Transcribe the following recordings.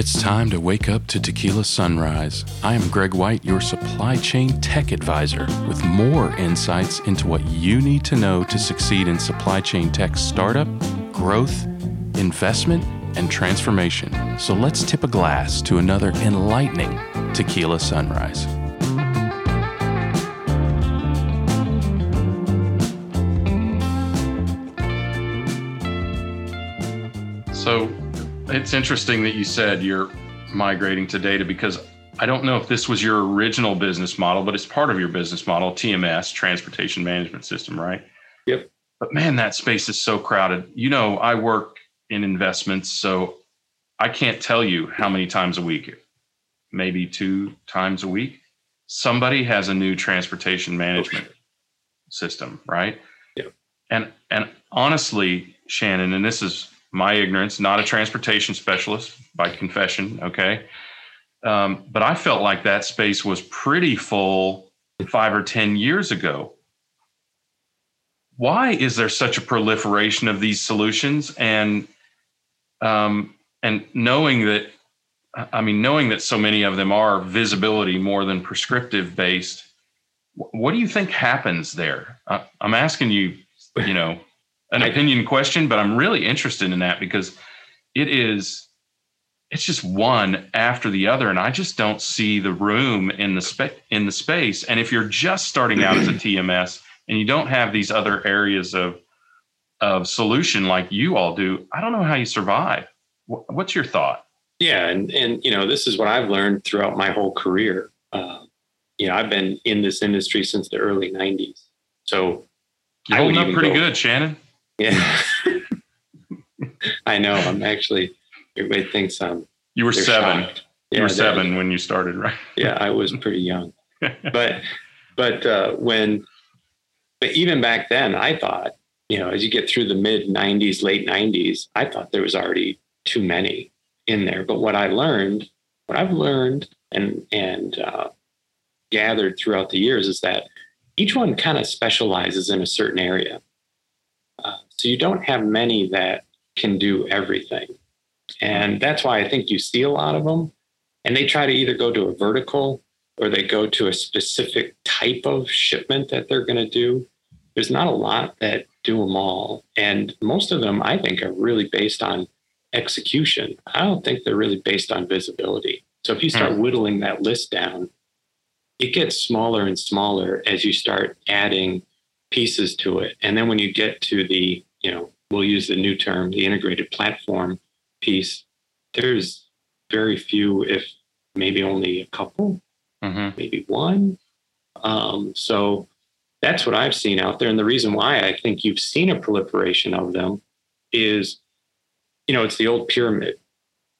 It's time to wake up to TECHquila Sunrise. I am Greg White, your supply chain tech advisor, with more insights into what you need to know to succeed in supply chain tech startup, growth, investment, and transformation. So let's tip a glass to another enlightening TECHquila Sunrise. It's interesting that you said you're migrating to data because I don't know if this was your original business model, but it's part of your business model, TMS, Transportation Management System, right? Yep. But man, that space is so crowded. You know, I work in investments, so I can't tell you how many times a week, maybe two times a week, somebody has a new transportation management okay. system, right? Yep. And and honestly, Shannon, and this is my ignorance, not a transportation specialist by confession. Okay. Um, but I felt like that space was pretty full five or 10 years ago. Why is there such a proliferation of these solutions? And, um, and knowing that, I mean, knowing that so many of them are visibility more than prescriptive based, what do you think happens there? Uh, I'm asking you, you know, an opinion question, but I'm really interested in that because it is it's just one after the other and I just don't see the room in the spe- in the space and if you're just starting out as a TMS and you don't have these other areas of of solution like you all do, I don't know how you survive. What's your thought? Yeah, and and you know this is what I've learned throughout my whole career. Uh, you know, I've been in this industry since the early '90s, so you're holding up pretty go, good, Shannon. Yeah. I know. I'm actually, everybody thinks I'm. You were seven. Shocked. You yeah, were seven when you started, right? yeah, I was pretty young. but, but uh, when, but even back then, I thought, you know, as you get through the mid 90s, late 90s, I thought there was already too many in there. But what I learned, what I've learned and, and, uh, gathered throughout the years is that each one kind of specializes in a certain area. So you don't have many that can do everything. And that's why I think you see a lot of them. And they try to either go to a vertical or they go to a specific type of shipment that they're going to do. There's not a lot that do them all. And most of them, I think, are really based on execution. I don't think they're really based on visibility. So if you start hmm. whittling that list down, it gets smaller and smaller as you start adding pieces to it. And then when you get to the you know, we'll use the new term, the integrated platform piece. There's very few, if maybe only a couple, mm-hmm. maybe one. Um, so that's what I've seen out there. And the reason why I think you've seen a proliferation of them is, you know, it's the old pyramid.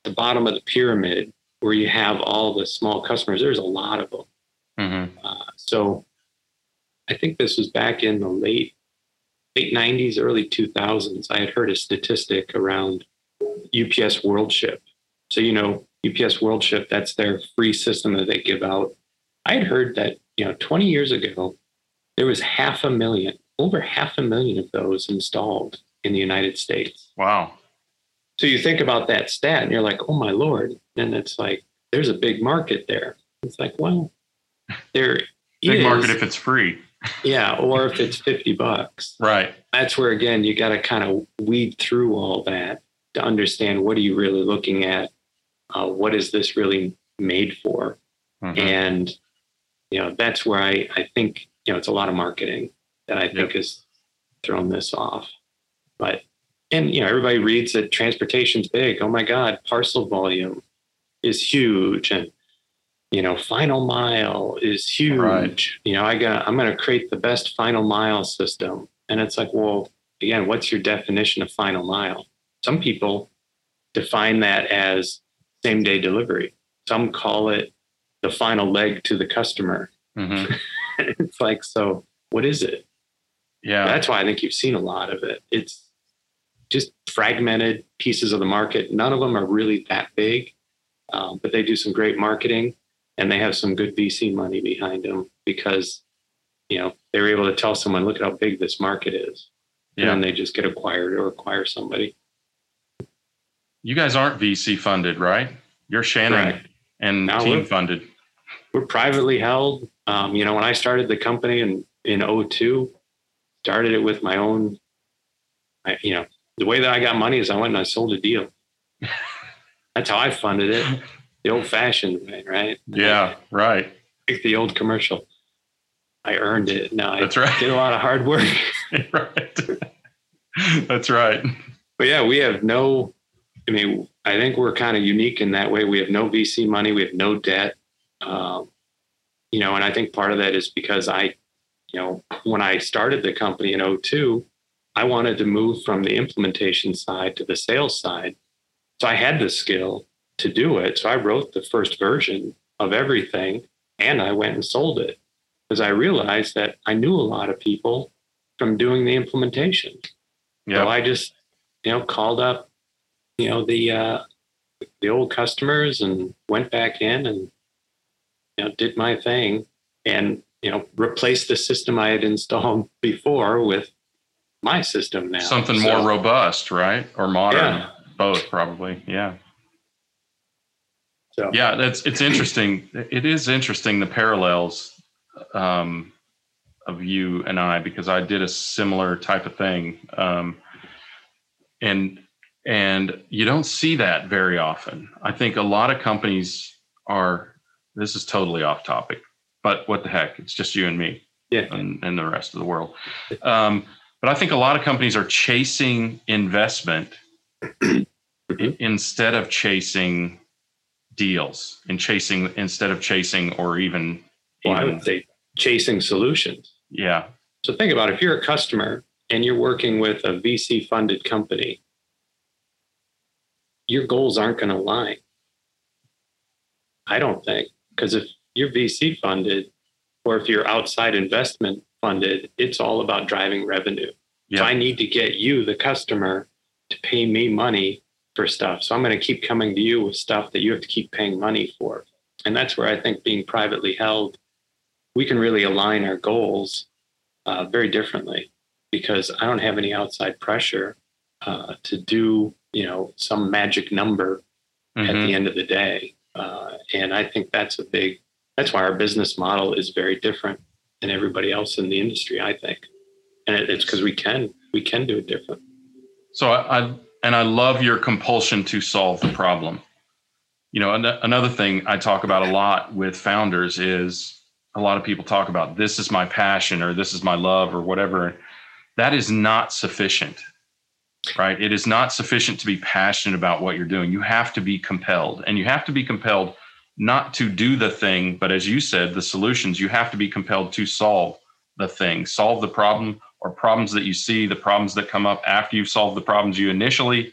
The bottom of the pyramid, where you have all the small customers, there's a lot of them. Mm-hmm. Uh, so I think this was back in the late late 90s, early 2000s, I had heard a statistic around UPS WorldShip. So, you know, UPS WorldShip, that's their free system that they give out. I had heard that, you know, 20 years ago, there was half a million, over half a million of those installed in the United States. Wow. So you think about that stat and you're like, oh my Lord. And it's like, there's a big market there. It's like, well, there big is. market if it's free yeah, or if it's 50 bucks. Right. That's where again you got to kind of weed through all that to understand what are you really looking at? Uh, what is this really made for? Mm-hmm. And you know, that's where I I think, you know, it's a lot of marketing that I think yep. has thrown this off. But and you know, everybody reads that transportation's big. Oh my God, parcel volume is huge and you know, final mile is huge. Right. You know, I got I'm going to create the best final mile system. And it's like, well, again, what's your definition of final mile? Some people define that as same day delivery. Some call it the final leg to the customer. Mm-hmm. it's like, so what is it? Yeah. That's why I think you've seen a lot of it. It's just fragmented pieces of the market. None of them are really that big, um, but they do some great marketing and they have some good VC money behind them because you know they were able to tell someone, look at how big this market is, yeah. and then they just get acquired or acquire somebody. You guys aren't VC funded, right? You're Shannon Correct. and Now team we're- funded. we're privately held. Um, you know, when I started the company in in 02, started it with my own. I, you know, the way that I got money is I went and I sold a deal. That's how I funded it, the old-fashioned way, right? Yeah, right. Like the old commercial. I earned it. No, I That's right. did a lot of hard work. right. That's right. But yeah, we have no. I mean, I think we're kind of unique in that way. We have no VC money. We have no debt. Um, you know, and I think part of that is because I, you know, when I started the company in 02, I wanted to move from the implementation side to the sales side. So I had the skill to do it. So I wrote the first version of everything and I went and sold it because I realized that I knew a lot of people from doing the implementation. Yeah. So I just, you know, called up, you know, the uh, the old customers and went back in and you know did my thing and you know replaced the system I had installed before with my system now. Something So, more robust, right? Or modern. Yeah. Both probably. Yeah. So Yeah, that's it's interesting. It is interesting the parallels um, of you and I because I did a similar type of thing, um, and and you don't see that very often. I think a lot of companies are. This is totally off topic, but what the heck? It's just you and me yeah, and, and the rest of the world. Um, but I think a lot of companies are chasing investment instead of chasing deals and chasing instead of chasing or even, well, even would say chasing solutions. yeah, So think about if you're a customer and you're working with a VC funded company, your goals aren't going to align. I don't think because if you're VC funded or if you're outside investment funded, it's all about driving revenue. So yeah, I need to get you, the customer, to pay me money for stuff. So I'm going to keep coming to you with stuff that you have to keep paying money for. And that's where I think being privately held, we can really align our goals uh, very differently because I don't have any outside pressure uh, to do, you know, some magic number at Mhm. the end of the day. Uh, and I think that's a big, that's why our business model is very different than everybody else in the industry, I think. And it, it's because we can, we can do it different. So I, I and I love your compulsion to solve the problem. You know, an- another thing I talk about a lot with founders is a lot of people talk about this is my passion or this is my love or whatever. That is not sufficient, right? It is not sufficient to be passionate about what you're doing. You have to be compelled, and you have to be compelled not to do the thing, but as you said, the solutions. You have to be compelled to solve the thing, solve the problem or problems that you see, the problems that come up after you've solved the problems you initially,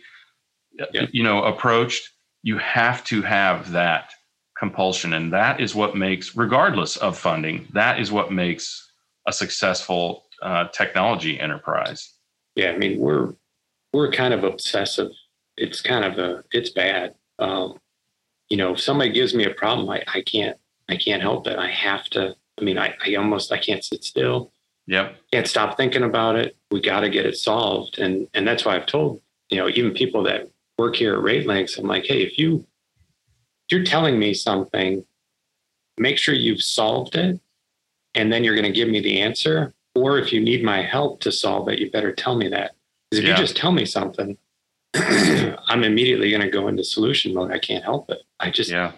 Yeah. you know, approached. You have to have that compulsion, and that is what makes, regardless of funding, that is what makes a successful uh, technology enterprise. Yeah, I mean we're we're kind of obsessive. It's kind of a it's bad. Um, you know, if somebody gives me a problem, I, I can't I can't help it. I have to. I mean, I, I almost I can't sit still. Yep. Can't stop thinking about it. We got to get it solved, and and that's why I've told you know even people that work here at RateLinx, I'm like, hey, if you if you're telling me something, make sure you've solved it, and then you're going to give me the answer. Or if you need my help to solve it, you better tell me that. Because if Yeah. you just tell me something, I'm immediately going to go into solution mode. I can't help it. I just Yeah.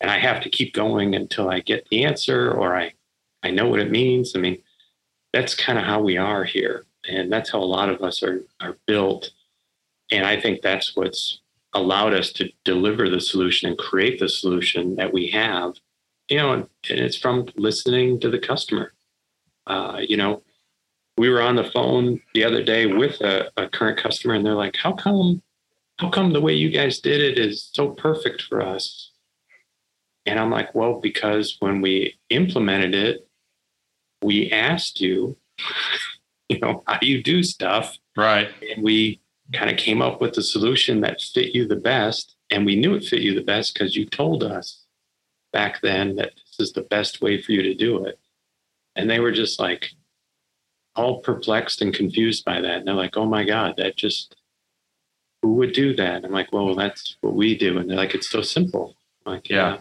and I have to keep going until I get the answer or I I know what it means. I mean, that's kind of how we are here, and that's how a lot of us are are built. And I think that's what's allowed us to deliver the solution and create the solution that we have. You know, and, it's from listening to the customer. Uh, you know, we were on the phone the other day with a, a current customer, and they're like, "How come? How come the way you guys did it is so perfect for us?" And I'm like, well, because when we implemented it, we asked you, you know, how do you do stuff? Right. And we kind of came up with the solution that fit you the best. And we knew it fit you the best because you told us back then that this is the best way for you to do it. And they were just like all perplexed and confused by that. And they're like, oh my God, that just, who would do that? I'm like, well, that's what we do. And they're like, it's so simple. Like, Yeah.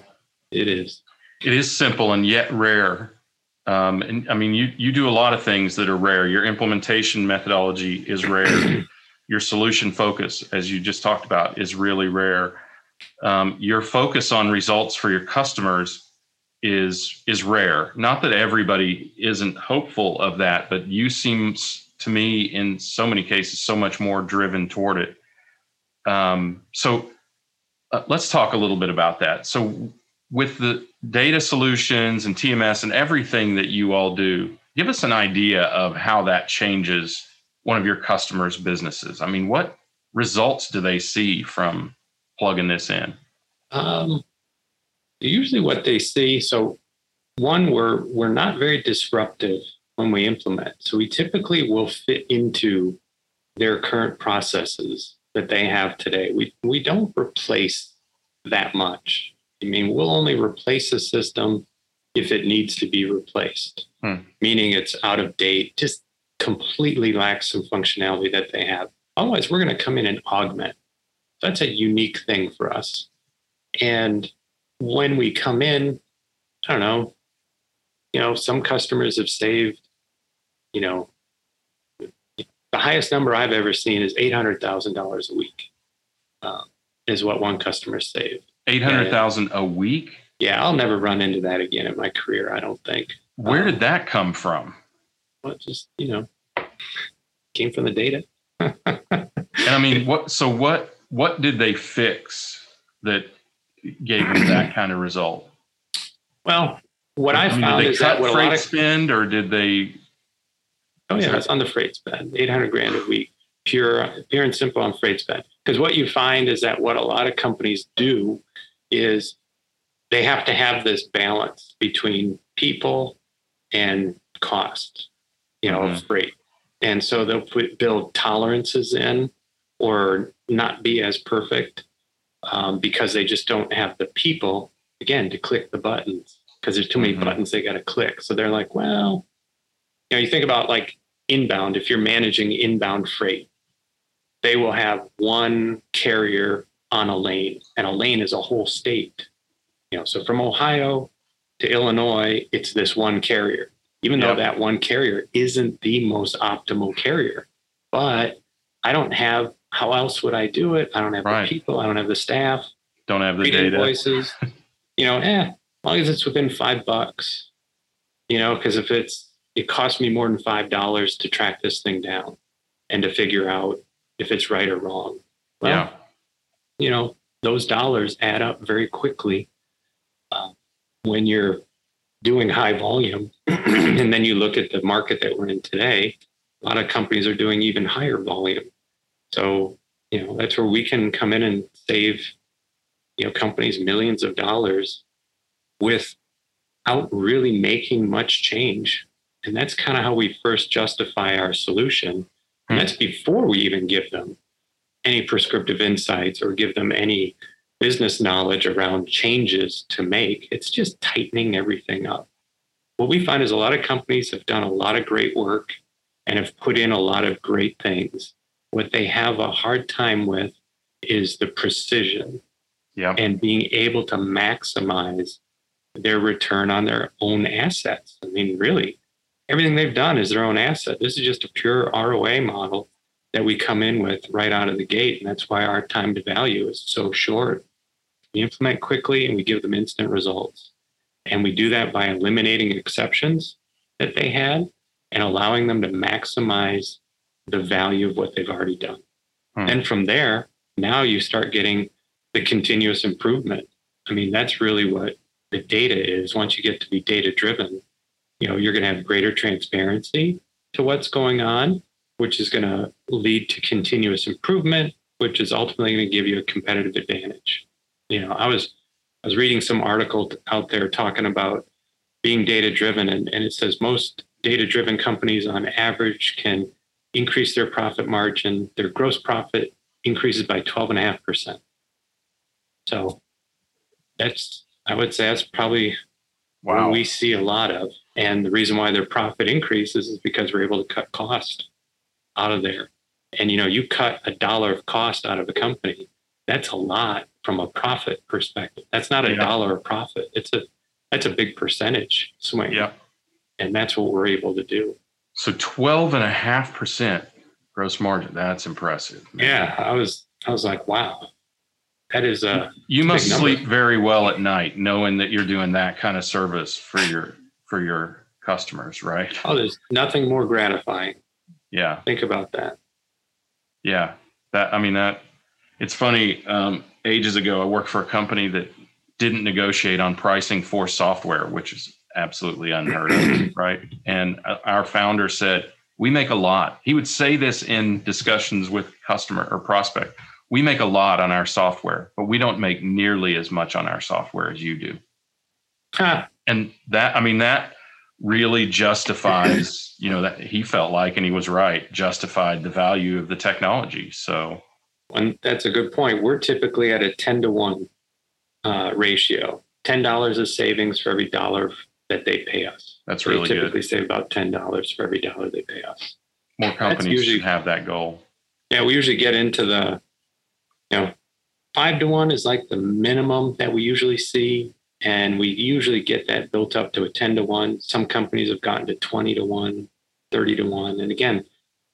it is. It is simple and yet rare. Um, and I mean, you you do a lot of things that are rare. Your implementation methodology is rare. Your solution focus, as you just talked about, is really rare. Um, your focus on results for your customers is is rare. Not that everybody isn't hopeful of that, but you seem to me in so many cases so much more driven toward it. Um, so uh, let's talk a little bit about that. So with the data solutions and TMS and everything that you all do, give us an idea of how that changes one of your customers' businesses. I mean, what results do they see from plugging this in? Um, usually what they see, so one, we're we're not very disruptive when we implement. So we typically will fit into their current processes that they have today. We we don't replace that much. I mean, we'll only replace a system if it needs to be replaced, Hmm. meaning it's out of date, just completely lacks some functionality that they have. Otherwise, we're going to come in and augment. That's a unique thing for us. And when we come in, I don't know, you know, some customers have saved, you know, the highest number I've ever seen is $800,000 a week, uh, is what one customer saved. Eight hundred thousand a week. Yeah, I'll never run into that again in my career, I don't think. Where Um, did that come from? Well, just, you know, came from the data. And I mean, what? So what? What did they fix that gave them that kind of result? Well, what I mean, found did they is that cut what a freight lot of spend, or did they? Oh yeah, it's on the freight spend, eight hundred grand a week, pure, pure and simple on freight spend. Because what you find is that what a lot of companies do is they have to have this balance between people and cost, you know, of freight. And so they'll put build tolerances in or not be as perfect um, because they just don't have the people again to click the buttons because there's too many Mhm. buttons they got to click. So they're like, well, you know, you think about like inbound, if you're managing inbound freight, they will have one carrier on a lane, and a lane is a whole state. You know, so from Ohio to Illinois, it's this one carrier, even though that one carrier isn't the most optimal carrier. But I don't have how else would I do it? I don't have Right. the people, I don't have the staff Don't have the data. invoices. you know, eh, as long as it's within five bucks, you know, because if it's, it costs me more than five dollars to track this thing down and to figure out if it's right or wrong. Well, yeah. you know, those dollars add up very quickly uh, when you're doing high volume. and then you look at the market that we're in today, a lot of companies are doing even higher volume. So, you know, that's where we can come in and save, you know, companies millions of dollars without really making much change. And that's kind of how we first justify our solution. And that's before we even give them any prescriptive insights or give them any business knowledge around changes to make. It's just tightening everything up. What we find is a lot of companies have done a lot of great work and have put in a lot of great things. What they have a hard time with is the precision Yeah. and being able to maximize their return on their own assets. I mean, really, everything they've done is their own asset. This is just a pure ROA model that we come in with right out of the gate. And that's why our time to value is so short. We implement quickly and we give them instant results. And we do that by eliminating exceptions that they had and allowing them to maximize the value of what they've already done. Hmm. And from there, now you start getting the continuous improvement. I mean, that's really what the data is. Once you get to be data driven, you know, you're going to have greater transparency to what's going on, which is going to lead to continuous improvement, which is ultimately going to give you a competitive advantage. You know, I was I was reading some article out there talking about being data driven, and, and it says most data driven companies on average can increase their profit margin, their gross profit increases by 12.5%. So that's, I would say that's probably Wow. what we see a lot of. And the reason why their profit increases is because we're able to cut cost out of there. And you know, you cut a dollar of cost out of a company, that's a lot from a profit perspective. That's not a Yeah. dollar of profit. It's a that's a big percentage swing. Yeah. And that's what we're able to do. So 12 and a half percent gross margin. That's impressive. man. Yeah. I was I was like, wow. That is uh You must sleep very well at night knowing that you're doing that kind of service for your for your customers, right? oh, there's nothing more gratifying. Yeah. Think about that. Yeah. That I mean that it's funny. Um, ages ago, I worked for a company that didn't negotiate on pricing for software, which is absolutely unheard of, right? And uh, our founder said, "We make a lot." He would say this in discussions with customer or prospect. We make a lot on our software, but we don't make nearly as much on our software as you do. Ha, And that, I mean, that really justifies, you know, that he felt like, and he was right, justified the value of the technology. So, and that's a good point. We're typically at a 10 to 1 uh, ratio. $10 of savings for every dollar that they pay us. That's They really good. typically save about $10 for every dollar they pay us. More companies usually- should have that goal. Yeah, we usually get into the, you know, five to one is like the minimum that we usually see. And we usually get that built up to a 10 to one. Some companies have gotten to 20 to one, 30 to one. And again,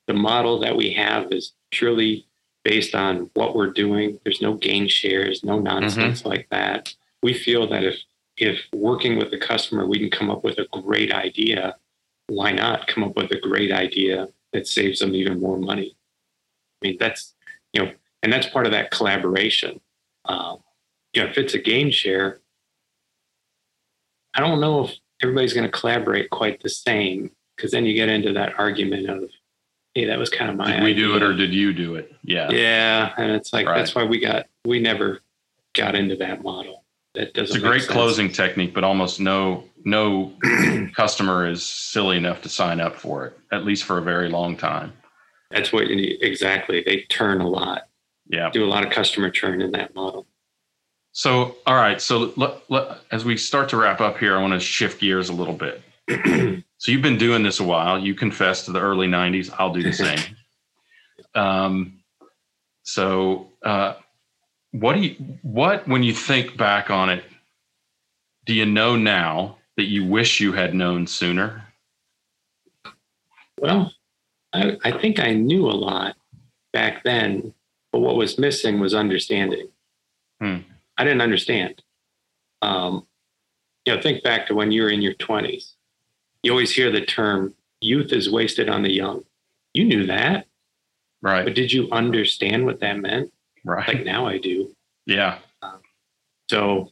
the model that we have is purely based on what we're doing. There's no gain shares, no nonsense like that. We feel that if if working with the customer, we can come up with a great idea, why not come up with a great idea that saves them even more money? I mean, that's you know, and that's part of that collaboration. Um, you know, if it's a gain share, I don't know if everybody's going to collaborate quite the same because then you get into that argument of, hey, that was kind of my Did we do it or did you do it? Yeah. Yeah, and it's like Right. that's why we got we never got into that model. That doesn't. It's a great sense. closing technique, but almost no no customer is silly enough to sign up for it, at least for a very long time. That's what you need exactly. They turn a lot, Yeah. do a lot of customer churn in that model. So, all right. So, let, let, as we start to wrap up here, I want to shift gears a little bit. so, you've been doing this a while. You confessed to the early 90s. I'll do the same. um, so, uh, what do you, what, when you think back on it, do you know now that you wish you had known sooner? Well, I, I think I knew a lot back then, but what was missing was understanding. Hmm. I didn't understand. Um, you know, think back to when you were in your 20s. You always hear the term youth is wasted on the young. You knew that, Right. but did you understand what that meant? Right. Like now I do. yeah. So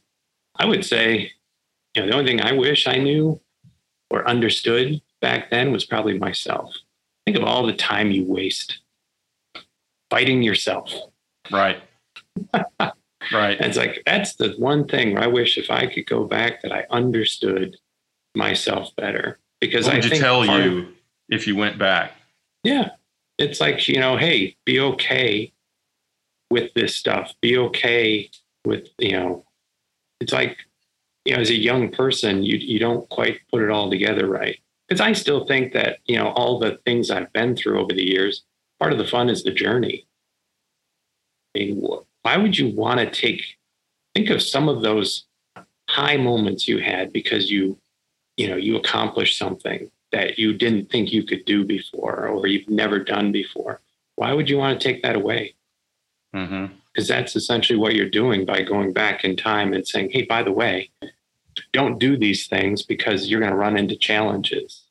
I would say, you know, the only thing I wish I knew or understood back then was probably myself. Think of all the time you waste fighting yourself. Right. right. And it's like, that's the one thing I wish if I could go back that I understood myself better. Because What I would you tell part you if you went back? Yeah. It's like, you know, hey, be okay with this stuff. Be okay with, you know, it's like, you know, as a young person, you you don't quite put it all together right. Because I still think that, you know, all the things I've been through over the years, part of the fun is the journey. I mean, why would you want to take think of some of those high moments you had because you, you know, you accomplished something that you didn't think you could do before or you've never done before. Why would you want to take that away? Mm-hmm. Because that's essentially what you're doing by going back in time and saying, hey, by the way, don't do these things because you're going to run into challenges.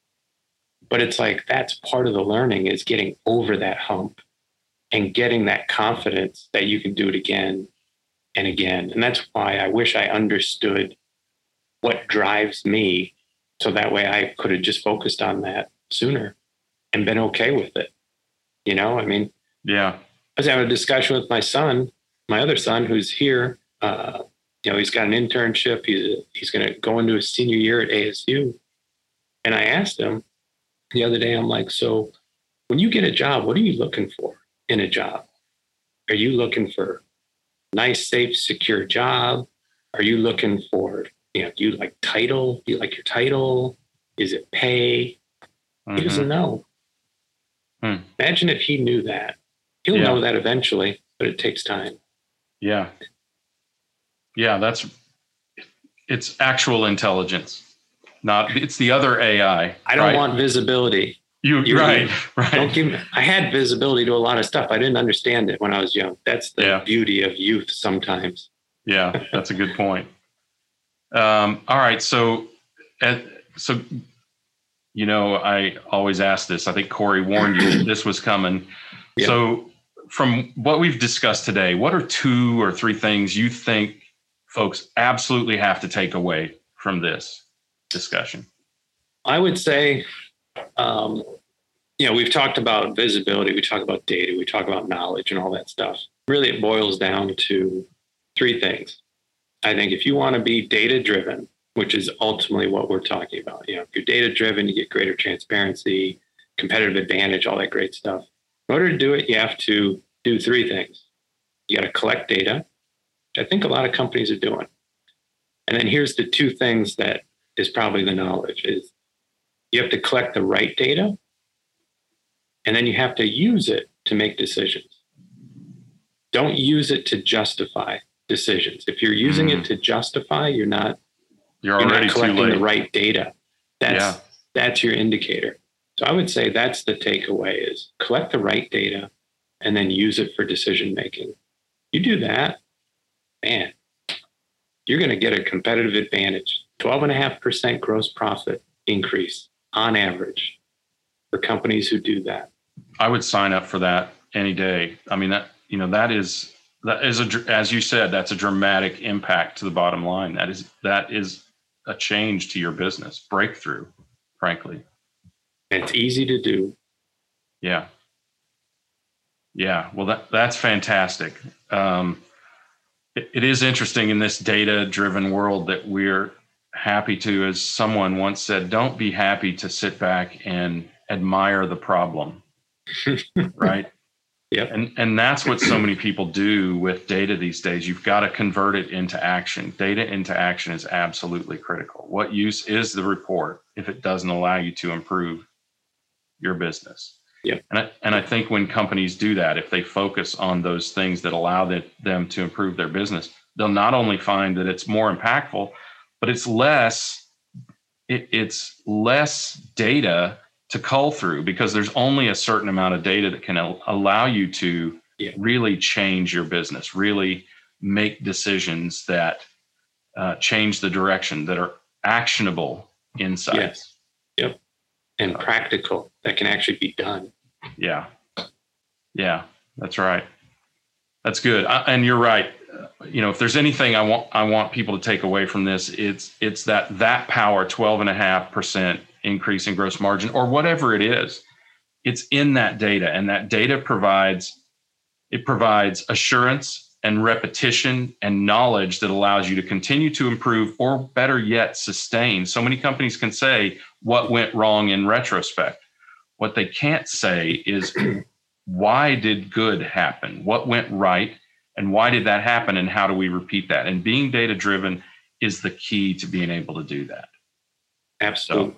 But it's like that's part of the learning is getting over that hump and getting that confidence that you can do it again and again. And that's why I wish I understood what drives me so that way I could have just focused on that sooner and been okay with it. You know, I mean, Yeah. I was having a discussion with my son, my other son, who's here. Uh, you know, he's got an internship. He's he's going to go into his senior year at ASU. And I asked him the other day, I'm like, so when you get a job, what are you looking for in a job? Are you looking for nice, safe, secure job? Are you looking for, you know, do you like title? Do you like your title? Is it pay? He Mhm. doesn't know. Hmm. Imagine if he knew that. He'll Yeah. know that eventually, but it takes time. Yeah. Yeah, that's it's actual intelligence. Not it's the other AI. I don't right? want visibility. You you- right, right. Don't give me, I had visibility to a lot of stuff. I didn't understand it when I was young. That's the Yeah. beauty of youth sometimes. Yeah, that's a good point. Um, all right, so uh, so you know, I always ask this. I think Corey warned you this was coming. Yeah. So, from what we've discussed today, what are two or three things you think folks absolutely have to take away from this discussion? I would say, um, you know, we've talked about visibility, we talk about data, we talk about knowledge and all that stuff. Really, it boils down to three things. I think if you want to be data driven, which is ultimately what we're talking about, you know, if you're data driven, you get greater transparency, competitive advantage, all that great stuff. In order to do it, you have to do three things. You got to collect data, which I think a lot of companies are doing. And then here's the two things that is probably the knowledge is you have to collect the right data and then you have to use it to make decisions. Don't use it to justify decisions. If you're using Mm. it to justify you're not You're you're already not collecting the right data. That's Yeah. that's your indicator. So i would say that's the takeaway is collect the right data and then use it for decision making. You do that man you're going to get a competitive advantage. 12.5% gross profit increase on average for companies who do that I would sign up for that any day. I mean that you know that is that is a as you said that's a dramatic impact to the bottom line. That is that is a change to your business breakthrough, frankly. it's easy to do Yeah. Yeah. Well, that that's fantastic. Um, it, it is interesting in this data driven world that we're happy to, as someone once said, don't be happy to sit back and admire the problem. right. Yep. And and that's what so many people do with data these days. You've got to convert it into action. Data into action is absolutely critical. What use is the report if it doesn't allow you to improve your business? Yep. And I, and I think when companies do that, if they focus on those things that allow that, them to improve their business, they'll not only find that it's more impactful, but it's less it, it's less data to cull through because there's only a certain amount of data that can al- allow you to Yeah. really change your business, really make decisions that uh, change the direction that are actionable insights. Yes. and practical that can actually be done Yeah. Yeah, that's right. That's good. I, and you're right. You know, if there's anything I want I want people to take away from this, it's it's that that power 12 and a half percent increase in gross margin or whatever it is. It's in that data and that data provides it provides assurance and repetition and knowledge that allows you to continue to improve or better yet sustain. So many companies can say what went wrong in retrospect. What they can't say is why did good happen? What went right? And why did that happen? And how do we repeat that? And being data driven is the key to being able to do that. absolutely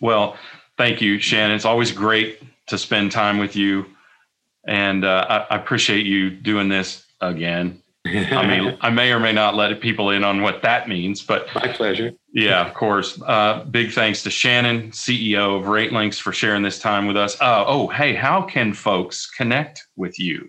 Well, thank you, Shannon. It's always great to spend time with you. And uh, I, I appreciate you doing this again. I mean, I may or may not let people in on what that means, but my pleasure yeah, of course. Uh, big thanks to Shannon, CEO of RateLinx, for sharing this time with us. Uh, oh, hey, how can folks connect with you?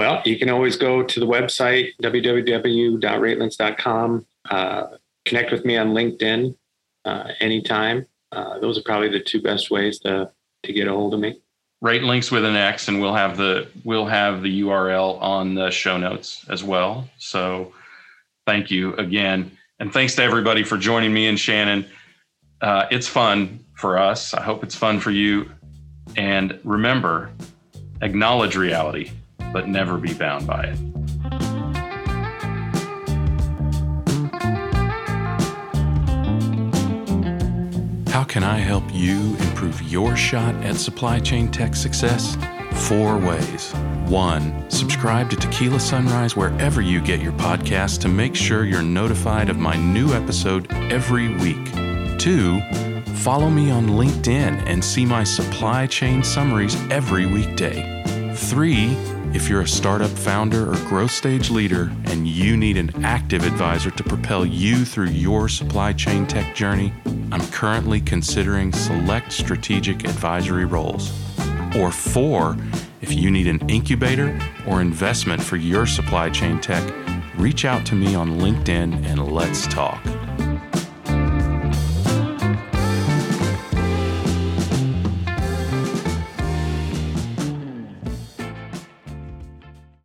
Well, you can always go to the website, www.ratelinx.com. Uh, connect with me on LinkedIn uh, anytime. Uh, those are probably the two best ways to, to get a hold of me. RateLinx with an X, and we'll have the we'll have the URL on the show notes as well. So, thank you again, and thanks to everybody for joining me and Shannon. Uh, it's fun for us. I hope it's fun for you. And remember, acknowledge reality, but never be bound by it. How can I help you improve your shot at supply chain tech success? Four ways. One, subscribe to TECHquila Sunrise wherever you get your podcasts to make sure you're notified of my new episode every week. Two, follow me on LinkedIn and see my supply chain summaries every weekday. Three, If you're a startup founder or growth stage leader and you need an active advisor to propel you through your supply chain tech journey, I'm currently considering select strategic advisory roles. Or four, if you need an incubator or investment for your supply chain tech, reach out to me on LinkedIn and let's talk.